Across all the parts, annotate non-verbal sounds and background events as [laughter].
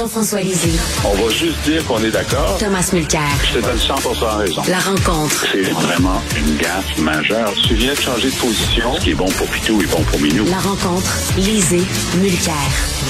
Jean-François Lisée. On va juste dire qu'on est d'accord. Thomas Mulcair. Je te donne 100 raison. La rencontre. C'est vraiment une gaffe majeure. Tu viens de changer de position. Ce qui est bon pour Pitou est bon pour Minou. La rencontre. Lisée. Mulcair.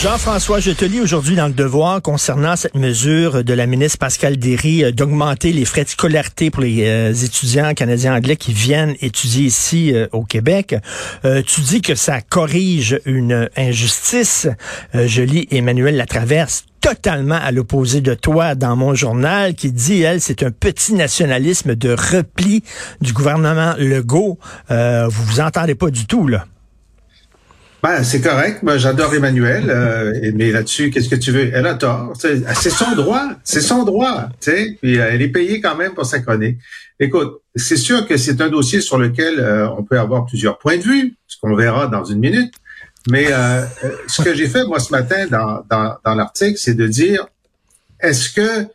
Jean-François, je te lis aujourd'hui dans le Devoir concernant cette mesure de la ministre Pascal Derry euh, d'augmenter les frais de scolarité pour les euh, étudiants canadiens anglais qui viennent étudier ici euh, au Québec. tu dis que ça corrige une injustice. je lis Emmanuel Latraverse totalement à l'opposé de toi dans mon journal qui dit, elle, c'est un petit nationalisme de repli du gouvernement Legault. Euh, vous vous entendez pas du tout, là. Ben, c'est correct. Moi, j'adore Emmanuel, euh, mais là-dessus, qu'est-ce que tu veux? Elle a tort. C'est son droit. C'est son droit. Puis euh, elle est payée quand même pour sa chronique. Écoute, c'est sûr que c'est un dossier sur lequel on peut avoir plusieurs points de vue, ce qu'on verra dans une minute. Mais euh, euh, ce que j'ai fait, moi, ce matin, dans, dans, dans l'article, c'est de dire, est-ce que,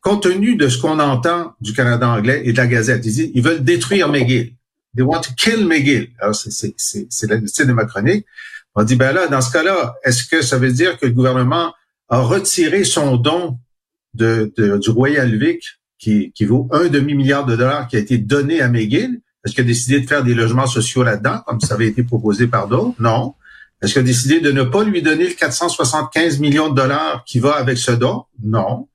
compte tenu de ce qu'on entend du Canada anglais et de la Gazette, ils disent, ils veulent détruire McGill. They want to kill McGill. Alors, c'est le style de chronique. On dit, ben là, dans ce cas-là, est-ce que ça veut dire que le gouvernement a retiré son don de, de du Royal Vic, qui, qui vaut un demi-milliard de dollars, qui a été donné à McGill? Est-ce qu'il a décidé de faire des logements sociaux là-dedans, comme ça avait été proposé par d'autres? Non. Est-ce qu'il a décidé de ne pas lui donner le 475 millions de dollars qui va avec ce don? Non.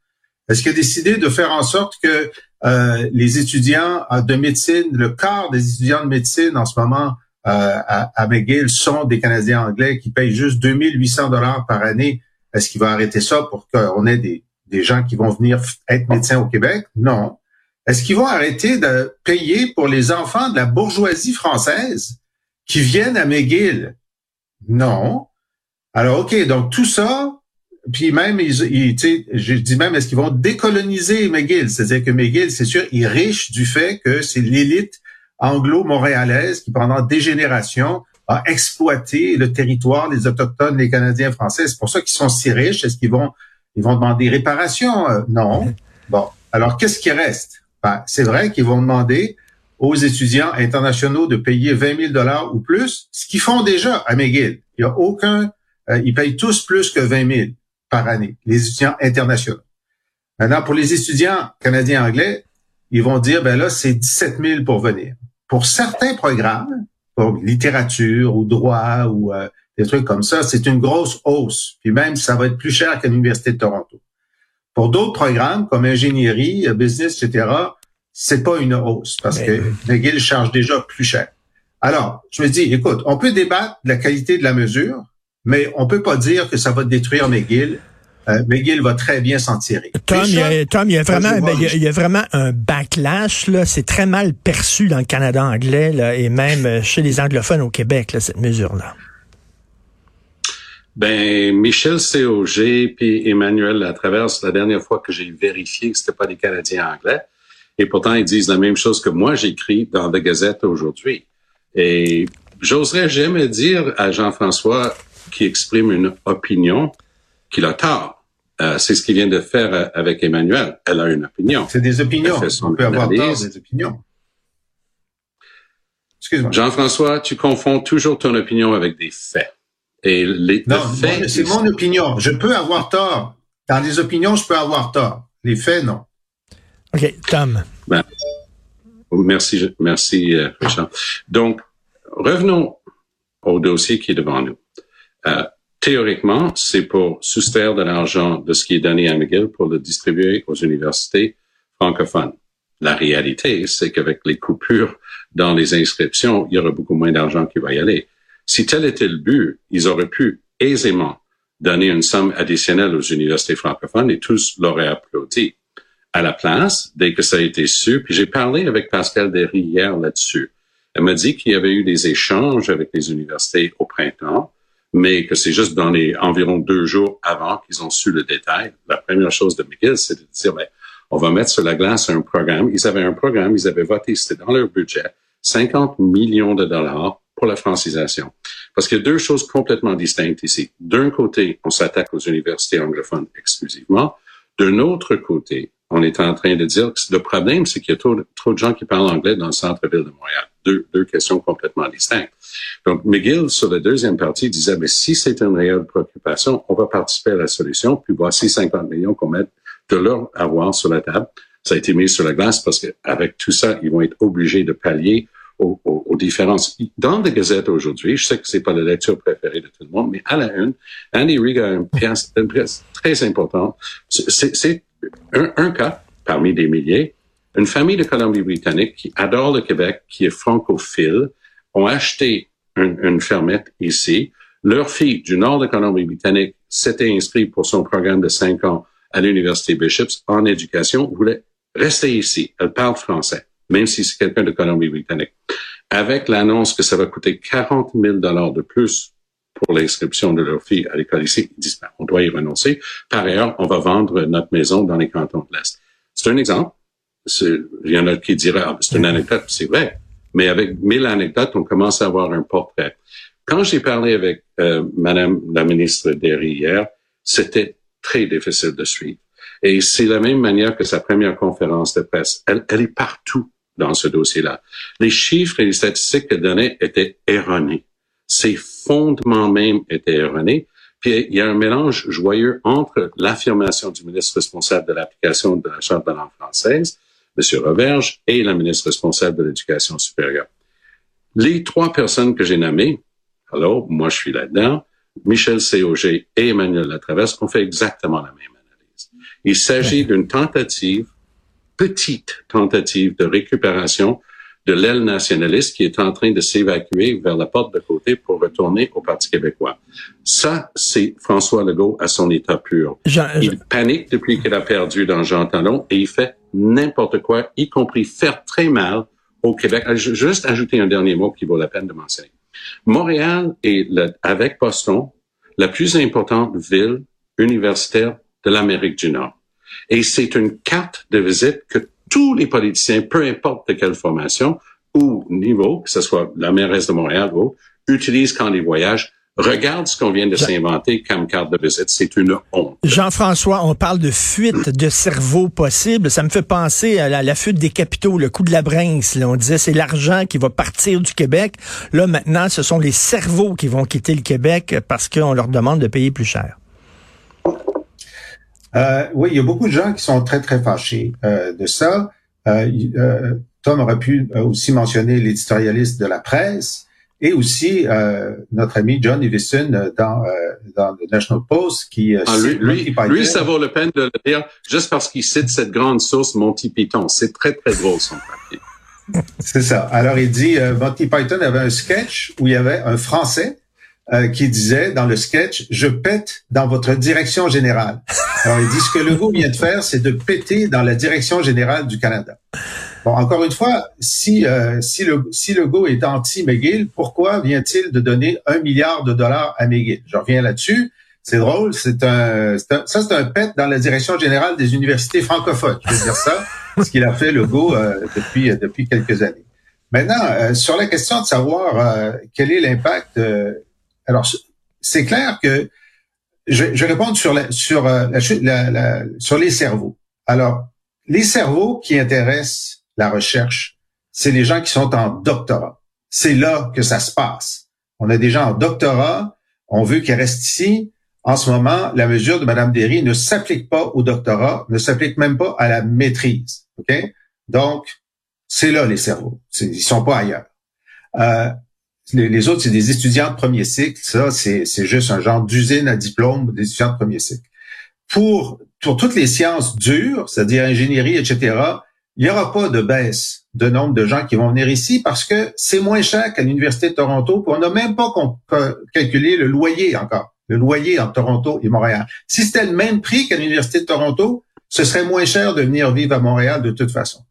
Est-ce qu'il a décidé de faire en sorte que euh, les étudiants de médecine, le quart des étudiants de médecine en ce moment euh, à, McGill sont des Canadiens anglais qui payent juste 2800 dollars par année? Est-ce qu'il va arrêter ça pour qu'on ait des, des gens qui vont venir être médecins au Québec? Non. Est-ce qu'ils vont arrêter de payer pour les enfants de la bourgeoisie française qui viennent à McGill? Non. Alors, OK, donc tout ça, puis même, ils, ils je dis même, est-ce qu'ils vont décoloniser McGill? C'est-à-dire que McGill, c'est sûr, il est riche du fait que c'est l'élite anglo-montréalaise qui, pendant des générations, a exploité le territoire, les Autochtones, les Canadiens français. C'est pour ça qu'ils sont si riches. Est-ce qu'ils vont, ils vont demander réparation? Euh, non. Bon. Alors, qu'est-ce qui reste? Ben, c'est vrai qu'ils vont demander aux étudiants internationaux de payer 20 000 dollars ou plus, ce qu'ils font déjà à McGill. Il y a aucun, euh, ils payent tous plus que 20 000 par année, les étudiants internationaux. Maintenant, pour les étudiants canadiens anglais, ils vont dire, ben là, c'est 17 000 pour venir. Pour certains programmes, pour littérature ou droit ou euh, des trucs comme ça, c'est une grosse hausse. Puis même, ça va être plus cher qu'à l'Université de Toronto. Pour d'autres programmes, comme ingénierie, euh, business, etc., c'est pas une hausse parce que McGill charge déjà plus cher. Alors, je me dis, écoute, on peut débattre de la qualité de la mesure, mais on peut pas dire que ça va détruire McGill. Euh, McGill va très bien s'en tirer. Tom, il y, a, Tom, il y a vraiment, ben, il, y a, vraiment un backlash là. C'est très mal perçu dans le Canada anglais là, et même euh, chez les anglophones au Québec là, cette mesure-là. Ben, Michel C.O.G. puis Emmanuel à travers la dernière fois que j'ai vérifié que c'était pas des Canadiens anglais, et pourtant, ils disent la même chose que moi, j'écris dans la Gazette aujourd'hui. Et j'oserais jamais dire à Jean-François qui exprime une opinion qu'il a tort. Euh, c'est ce qu'il vient de faire euh, avec Emmanuel. Elle a une opinion. C'est des opinions. On peut avoir tort des opinions. Excuse-moi. Jean-François, tu confonds toujours ton opinion avec des faits. Et les non, c'est mon opinion. Je peux avoir tort. Dans les opinions, je peux avoir tort. Les faits, non. OK, Tom. Ben, merci, merci, euh, Richard. Donc, revenons au dossier qui est devant nous. Euh, théoriquement, c'est pour soustraire de l'argent de ce qui est donné à McGill pour le distribuer aux universités francophones. La réalité, c'est qu'avec les coupures dans les inscriptions, il y aura beaucoup moins d'argent qui va y aller. Si tel était le but, ils auraient pu aisément donner une somme additionnelle aux universités francophones et tous l'auraient applaudi à la place dès que ça a été su. Puis j'ai parlé avec Pascal Derry hier là-dessus. Elle m'a dit qu'il y avait eu des échanges avec les universités au printemps, mais que c'est juste dans les environ deux jours avant qu'ils ont su le détail. La première chose de McGill, c'est de dire, ben, on va mettre sur la glace un programme. Ils avaient un programme, ils avaient voté, c'était dans leur budget, 50 millions de dollars pour la francisation. Parce qu'il y a deux choses complètement distinctes ici. D'un côté, on s'attaque aux universités anglophones exclusivement. D'un autre côté, on est en train de dire que le problème, c'est qu'il y a trop, de gens qui parlent anglais dans le centre-ville de Montréal. Deux, deux questions complètement distinctes. Donc, McGill, sur la deuxième partie, disait, mais si c'est une réelle préoccupation, on va participer à la solution, puis voici 50 millions qu'on met de leur avoir sur la table. Ça a été mis sur la glace parce qu'avec tout ça, ils vont être obligés de pallier aux, aux, différences. Dans la Gazette aujourd'hui, je sais que c'est pas la lecture préférée de tout le monde, mais à la une, Andy Riga a une pièce, une pièce très importante. C'est un, un cas parmi des milliers. Une famille de Colombie-Britannique qui adore le Québec, qui est francophile, ont acheté une, fermette ici. Leur fille du nord de Colombie-Britannique s'était inscrite pour son programme de cinq ans à l'Université Bishops en éducation, voulait rester ici. Elle parle français même si c'est quelqu'un de Colombie-Britannique. Avec l'annonce que ça va coûter 40 000 dollars de plus pour l'inscription de leur fille à l'école ici, ils disent, ben, on doit y renoncer. Par ailleurs, on va vendre notre maison dans les cantons de l'Est. C'est un exemple. Il y en a qui diraient, ah, c'est une anecdote, c'est vrai. Mais avec mille anecdotes, on commence à avoir un portrait. Quand j'ai parlé avec euh, Madame la ministre Derry hier, c'était très difficile de suivre. Et c'est la même manière que sa première conférence de presse. Elle, elle est partout dans ce dossier-là. Les chiffres et les statistiques qu'elle donnait étaient erronés. Ses fondements même étaient erronés. Puis il y a un mélange joyeux entre l'affirmation du ministre responsable de l'application de la Charte de la langue française, M. Roberge, et la ministre responsable de l'éducation supérieure. Les trois personnes que j'ai nommées, alors moi je suis là-dedans, Michel COG et Emmanuel Latraverse ont fait exactement la même analyse. Il s'agit d'une tentative petite tentative de récupération de l'aile nationaliste qui est en train de s'évacuer vers la porte de côté pour retourner au Parti québécois. Ça, c'est François Legault à son état pur. il panique depuis qu'il a perdu dans Jean Talon et il fait n'importe quoi, y compris faire très mal au Québec. Je juste ajouter un dernier mot qui vaut la peine de mentionner. Montréal est, avec Boston, la plus importante ville universitaire de l'Amérique du Nord. Et c'est une carte de visite que tous les politiciens, peu importe de quelle formation ou niveau, que ce soit la mairesse de Montréal ou utilisent quand ils voyagent. Regarde ce qu'on vient de s'inventer comme carte de visite. C'est une honte. Jean-François, on parle de fuite de cerveau possible. Ça me fait penser à la, fuite des capitaux, le coup de la brinque. On disait c'est l'argent qui va partir du Québec. Là, maintenant, ce sont les cerveaux qui vont quitter le Québec parce qu'on leur demande de payer plus cher. Euh, oui, il y a beaucoup de gens qui sont très, très fâchés euh, de ça. Euh, euh Tom aurait pu euh, aussi mentionner l'éditorialiste de la presse et aussi notre ami John Evison dans, dans le National Post qui ah, lui, lui, lui, ça vaut la peine de le dire juste parce qu'il cite cette grande source Monty Python. C'est très, très drôle son papier. C'est ça. Alors, il dit, Monty Python avait un sketch où il y avait un Français euh, qui disait dans le sketch, je pète dans votre direction générale. Alors, il dit, ce que Legault vient de faire, c'est de péter dans la direction générale du Canada. Bon, encore une fois, si, euh, si, le, si Legault est anti-McGill, pourquoi vient-il de donner un milliard de dollars à McGill? Je reviens là-dessus. C'est drôle, c'est un, ça c'est un pet dans la direction générale des universités francophones. Je veux dire ça, ce qu'il a fait Legault euh, depuis depuis quelques années. Maintenant, euh, sur la question de savoir quel est l'impact alors, c'est clair que je, je vais répondre sur la, sur euh, la, la, sur les cerveaux. Alors, les cerveaux qui intéressent la recherche, c'est les gens qui sont en doctorat. C'est là que ça se passe. On a des gens en doctorat, on veut qu'ils restent ici. En ce moment, la mesure de Mme Derry ne s'applique pas au doctorat, ne s'applique même pas à la maîtrise. Ok? Donc, c'est là les cerveaux. Ils sont pas ailleurs. Euh, les, autres, c'est des étudiants de premier cycle. Ça, c'est, juste un genre d'usine à diplôme des étudiants de premier cycle. Pour, pour toutes les sciences dures, c'est-à-dire ingénierie, etc., il n'y aura pas de baisse de nombre de gens qui vont venir ici parce que c'est moins cher qu'à l'Université de Toronto. on n'a même pas calculé le loyer encore, le loyer entre Toronto et Montréal. Si c'était le même prix qu'à l'Université de Toronto, ce serait moins cher de venir vivre à Montréal de toute façon.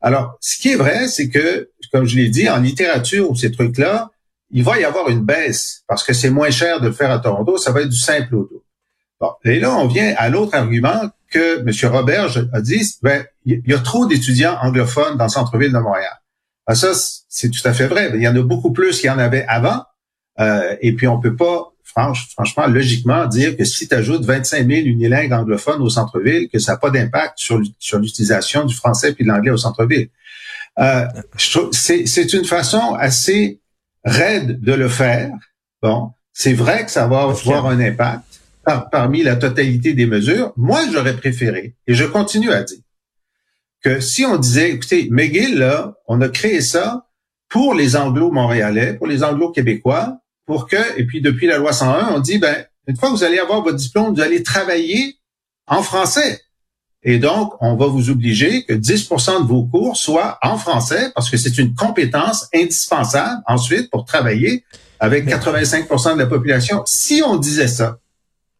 Alors, ce qui est vrai, c'est que, comme je l'ai dit, en littérature ou ces trucs-là, il va y avoir une baisse parce que c'est moins cher de le faire à Toronto, ça va être du simple auto. Bon, et là, on vient à l'autre argument que M. Robert a dit, ben, il y a trop d'étudiants anglophones dans le centre-ville de Montréal. ça, c'est tout à fait vrai. Il y en a beaucoup plus qu'il y en avait avant. Euh, et puis, on peut pas franchement, logiquement, dire que si tu ajoutes 25 000 unilingues anglophones au centre-ville, que ça n'a pas d'impact sur, sur l'utilisation du français puis de l'anglais au centre-ville. Euh, c'est une façon assez raide de le faire. Bon, c'est vrai que ça va avoir un impact parmi la totalité des mesures. Moi, j'aurais préféré, et je continue à dire, que si on disait, écoutez, McGill, là, on a créé ça pour les anglo-montréalais, pour les anglo-québécois, pour que, et puis depuis la loi 101, on dit, ben, une fois que vous allez avoir votre diplôme, vous allez travailler en français. Et donc, on va vous obliger que 10% de vos cours soient en français parce que c'est une compétence indispensable ensuite pour travailler avec 85% de la population. Si on disait ça,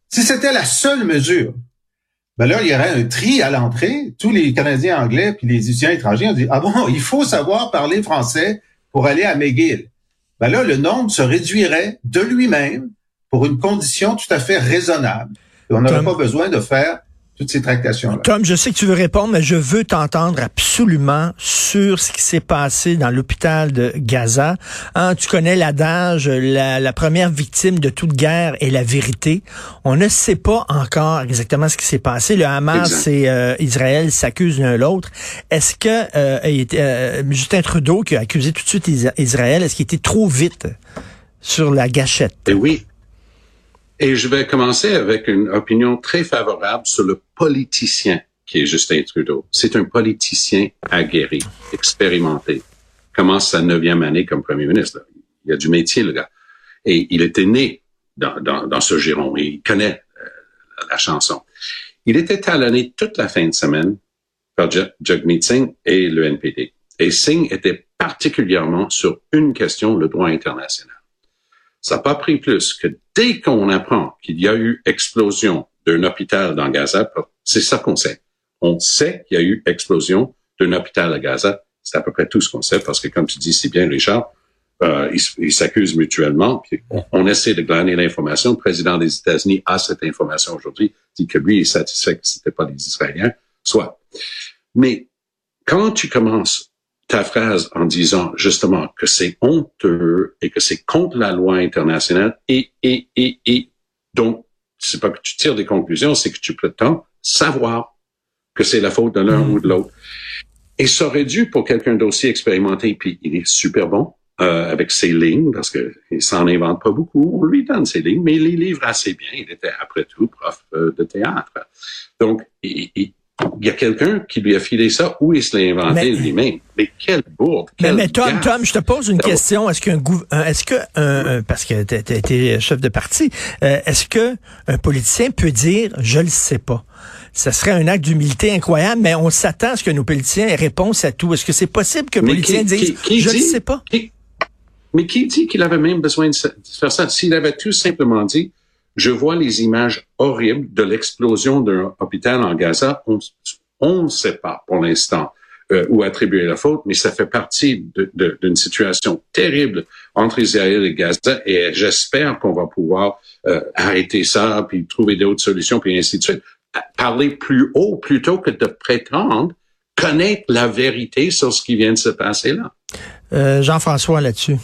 si c'était la seule mesure, ben là, il y aurait un tri à l'entrée. Tous les Canadiens anglais puis les étudiants étrangers ont dit, ah bon, il faut savoir parler français pour aller à McGill. Ben là, le nombre se réduirait de lui-même pour une condition tout à fait raisonnable. Et on n'aurait pas besoin de faire toutes ces tractations-là. Tom, je sais que tu veux répondre, mais je veux t'entendre absolument sur ce qui s'est passé dans l'hôpital de Gaza. Hein, tu connais l'adage, la, la, première victime de toute guerre est la vérité. On ne sait pas encore exactement ce qui s'est passé. Le Hamas et euh, Israël s'accusent l'un l'autre. Est-ce que euh, euh, Justin Trudeau, qui a accusé tout de suite Israël, est-ce qu'il était trop vite sur la gâchette? Et oui, et je vais commencer avec une opinion très favorable sur le politicien qui est Justin Trudeau. C'est un politicien aguerri, expérimenté. Commence sa neuvième année comme premier ministre. Il a du métier, le gars. Et il était né dans, dans, dans ce giron. Il connaît euh, la chanson. Il était talonné toute la fin de semaine par Jagmeet Singh et le NPD. Et Singh était particulièrement sur une question, le droit international. Ça n'a pas pris plus que dès qu'on apprend qu'il y a eu explosion d'un hôpital dans Gaza, c'est ça qu'on sait. On sait qu'il y a eu explosion d'un hôpital à Gaza. C'est à peu près tout ce qu'on sait parce que, comme tu dis si bien, Richard, euh, ils s'accusent mutuellement. On, essaie de glaner l'information. Le président des États-Unis a cette information aujourd'hui, dit que lui est satisfait que c'était pas des Israéliens. Soit. Mais quand tu commences ta phrase en disant justement que c'est honteux et que c'est contre la loi internationale et, et, et, et, donc, c'est pas que tu tires des conclusions, c'est que tu prétends savoir que c'est la faute de l'un ou de l'autre. Et ça aurait dû pour quelqu'un d'aussi expérimenté, puis il est super bon euh, avec ses lignes, parce que il s'en invente pas beaucoup. On lui donne ses lignes, mais il les livre assez bien. Il était après tout prof euh, de théâtre. Donc, il, il, il y a quelqu'un qui lui a filé ça ou il se l'a inventé lui-même. Mais quelle bourde! mais, mais, Tom, Tom, je te pose une question. Est-ce qu'un est-ce que un, parce que tu as été chef de parti, euh, est-ce que un politicien peut dire je le sais pas? Ça serait un acte d'humilité incroyable, mais on s'attend à ce que nos politiciens aient réponse à tout. Est-ce que c'est possible qu'un politicien dise je ne sais pas? mais qui dit qu'il avait même besoin de faire ça? S'il avait tout simplement dit je vois les images horribles de l'explosion d'un hôpital en Gaza. On ne sait pas pour l'instant euh, où attribuer la faute, mais ça fait partie d'une situation terrible entre Israël et Gaza et j'espère qu'on va pouvoir euh, arrêter ça, puis trouver d'autres solutions, puis ainsi de suite. Parler plus haut plutôt que de prétendre connaître la vérité sur ce qui vient de se passer là. Euh, Jean-François là-dessus.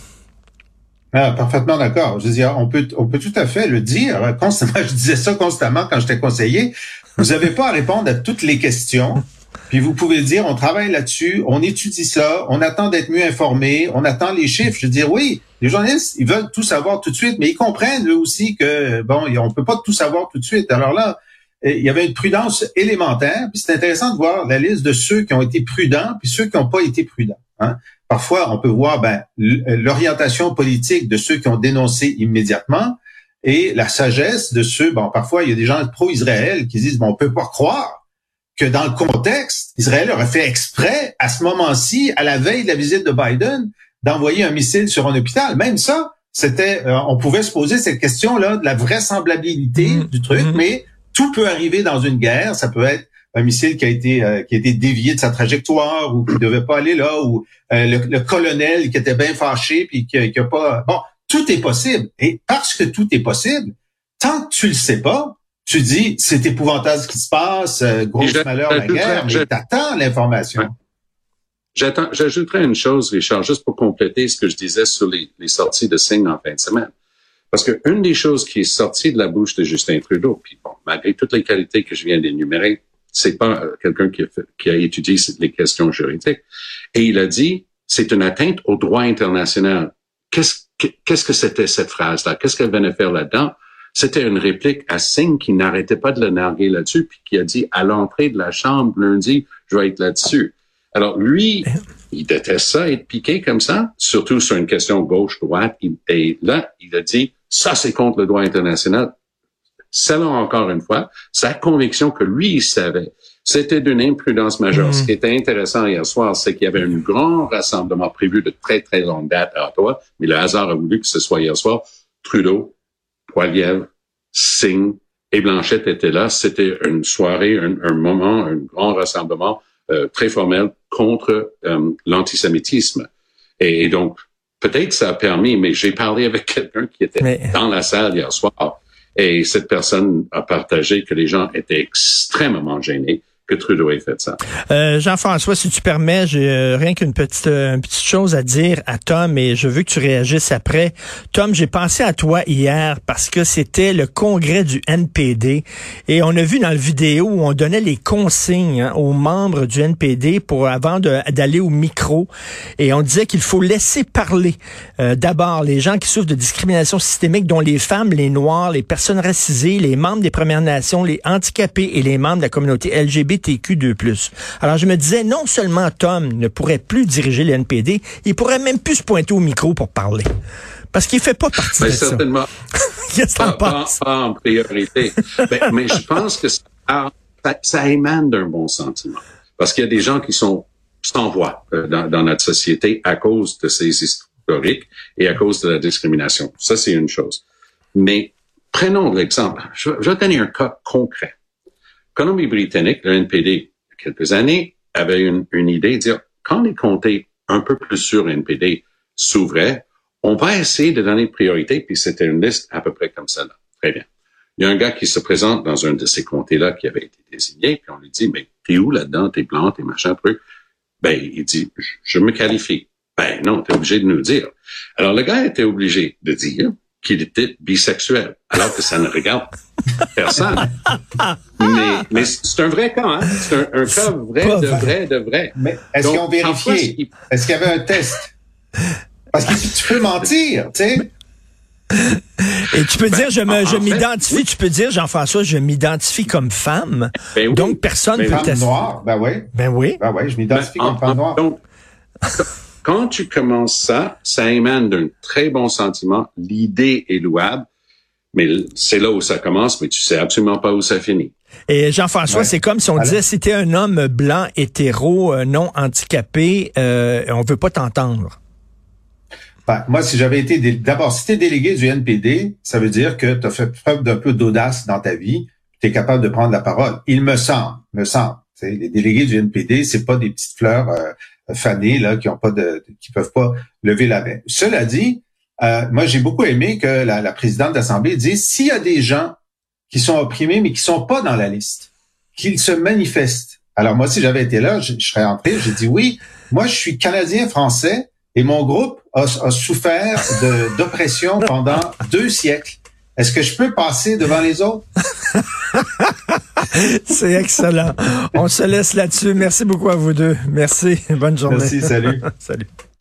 Ah, parfaitement d'accord. Je veux dire, on peut, on peut tout à fait le dire constamment. [laughs] Je disais ça constamment quand j'étais conseiller. Vous n'avez pas à répondre à toutes les questions. Puis vous pouvez dire, on travaille là-dessus, on étudie ça, on attend d'être mieux informé, on attend les chiffres. Je veux dire, oui, les journalistes, ils veulent tout savoir tout de suite, mais ils comprennent eux aussi que bon, on peut pas tout savoir tout de suite. Alors là, il y avait une prudence élémentaire. Puis c'est intéressant de voir la liste de ceux qui ont été prudents puis ceux qui n'ont pas été prudents. Hein. Parfois, on peut voir ben, l'orientation politique de ceux qui ont dénoncé immédiatement et la sagesse de ceux, bon, parfois, il y a des gens pro-Israël qui disent, bon, on peut pas croire que dans le contexte, Israël aurait fait exprès, à ce moment-ci, à la veille de la visite de Biden, d'envoyer un missile sur un hôpital. Même ça, c'était, euh, on pouvait se poser cette question-là de la vraisemblabilité mmh. du truc, mmh. mais tout peut arriver dans une guerre. Ça peut être un missile qui a été euh, qui a été dévié de sa trajectoire ou qui devait pas aller là ou euh, le, colonel qui était bien fâché puis qui, qui a pas bon tout est possible. Et parce que tout est possible tant que tu le sais pas tu dis c'est épouvantable ce qui se passe euh, gros malheur la guerre mais t'attends l'information. J'attends, j'ajouterais une chose, Richard, juste pour compléter ce que je disais sur les, les sorties de signes en fin de semaine. Parce que une des choses qui est sortie de la bouche de Justin Trudeau, puis bon, malgré toutes les qualités que je viens d'énumérer, c'est pas euh, quelqu'un qui, a qui a étudié les questions juridiques. Et il a dit, c'est une atteinte au droit international. Qu'est-ce que, c'était cette phrase-là? Qu'est-ce qu'elle venait faire là-dedans? C'était une réplique à Singh qui n'arrêtait pas de le narguer là-dessus, puis qui a dit, à l'entrée de la chambre lundi, je vais être là-dessus. Alors, lui, il déteste ça, être piqué comme ça, surtout sur une question gauche-droite. Et là, il a dit, ça, c'est contre le droit international. Selon, encore une fois, sa conviction que lui, il savait. C'était d'une imprudence majeure. Mhm. Ce qui était intéressant hier soir, c'est qu'il y avait un grand rassemblement prévu de très, très longue date à Ottawa, mais le hasard a voulu que ce soit hier soir. Trudeau, Poilievre, Singh et Blanchette étaient là. C'était une soirée, un, un moment, un grand rassemblement euh, très formel contre euh, l'antisémitisme. Et, et donc, peut-être ça a permis, mais j'ai parlé avec quelqu'un qui était Mais- dans la salle hier soir et cette personne a partagé que les gens étaient extrêmement gênés Euh, Jean-François, si tu permets, j'ai euh, rien qu'une petite, euh, une petite chose à dire à Tom et je veux que tu réagisses après. Tom, j'ai pensé à toi hier parce que c'était le congrès du NPD et on a vu dans le vidéo où on donnait les consignes hein, aux membres du NPD pour avant d'aller au micro et on disait qu'il faut laisser parler d'abord les gens qui souffrent de discrimination systémique, dont les femmes, les noirs, les personnes racisées, les membres des Premières Nations, les handicapés et les membres de la communauté LGBTQ2+. Alors je me disais, non seulement Tom ne pourrait plus diriger le NPD, il pourrait même plus se pointer au micro pour parler. Parce qu'il fait pas partie Mais de ça. certainement [laughs] Qu'est-ce que t'en pas, pas en priorité. mais, mais je pense que ça, ça, ça émane d'un bon sentiment. Parce qu'il y a des gens qui sont sans voix euh, dans, dans notre société à cause de ces historiques et à cause de la discrimination. Ça, c'est une chose. Mais prenons l'exemple. Je, je vais donner un cas concret. Colombie-Britannique, le NPD, il y a quelques années, avait une, idée de dire, quand les comtés un peu plus sur NPD s'ouvraient, on va essayer de donner priorité, puis c'était une liste à peu près comme ça. Là. Très bien. Il y a un gars qui se présente dans un de ces comtés-là qui avait été désigné, puis on lui dit, mais t'es où là-dedans, t'es blanc, t'es machin, truc. Ben, il dit, je, je me qualifie. Ben non, t'es obligé de nous dire. Alors le gars était obligé de dire qu'il était bisexuel, alors que ça ne regarde personne. mais mais c'est un vrai cas, hein? C'est un, un cas vrai, de vrai. de vrai. Mais est-ce qu'ils ont vérifié? Est-ce qu'il y avait un test? Parce que tu peux mentir, tu sais. Et tu peux dire, je me, en- je m'identifie, tu peux dire, Jean-François, je m'identifie comme femme. Ben oui. Donc, personne Ben peut. Femme tester. noire, ben oui. Ben oui. Ben oui, je m'identifie Ben, comme en- femme noire. Donc, quand tu commences ça, ça émane d'un très bon sentiment. L'idée est louable, mais c'est là où ça commence, mais tu sais absolument pas où ça finit. Et Jean-François, Ouais. c'est comme si on Alors- disait, si t'es un homme blanc, hétéro, euh, non handicapé, euh, on veut pas t'entendre. Ben, moi, si j'avais été dé- d'abord, si t'es délégué du NPD, ça veut dire que tu as fait preuve d'un peu d'audace dans ta vie, tu es capable de prendre la parole. Il me semble, me semble. Les délégués du NPD, c'est pas des petites fleurs euh, fanées là qui ont pas qui peuvent pas lever la main. Cela dit, euh, moi j'ai beaucoup aimé que la, la présidente d'assemblée dise s'il y a des gens qui sont opprimés mais qui sont pas dans la liste, qu'ils se manifestent. Alors moi, si j'avais été là, je, serais entré, j'ai dit oui. Moi, je suis canadien français et mon groupe a, souffert d'oppression pendant deux siècles. Est-ce que je peux passer devant les autres? [laughs] C'est excellent. on se laisse là-dessus. Merci beaucoup à vous deux. Merci. Bonne journée. Merci, salut. [laughs] Salut.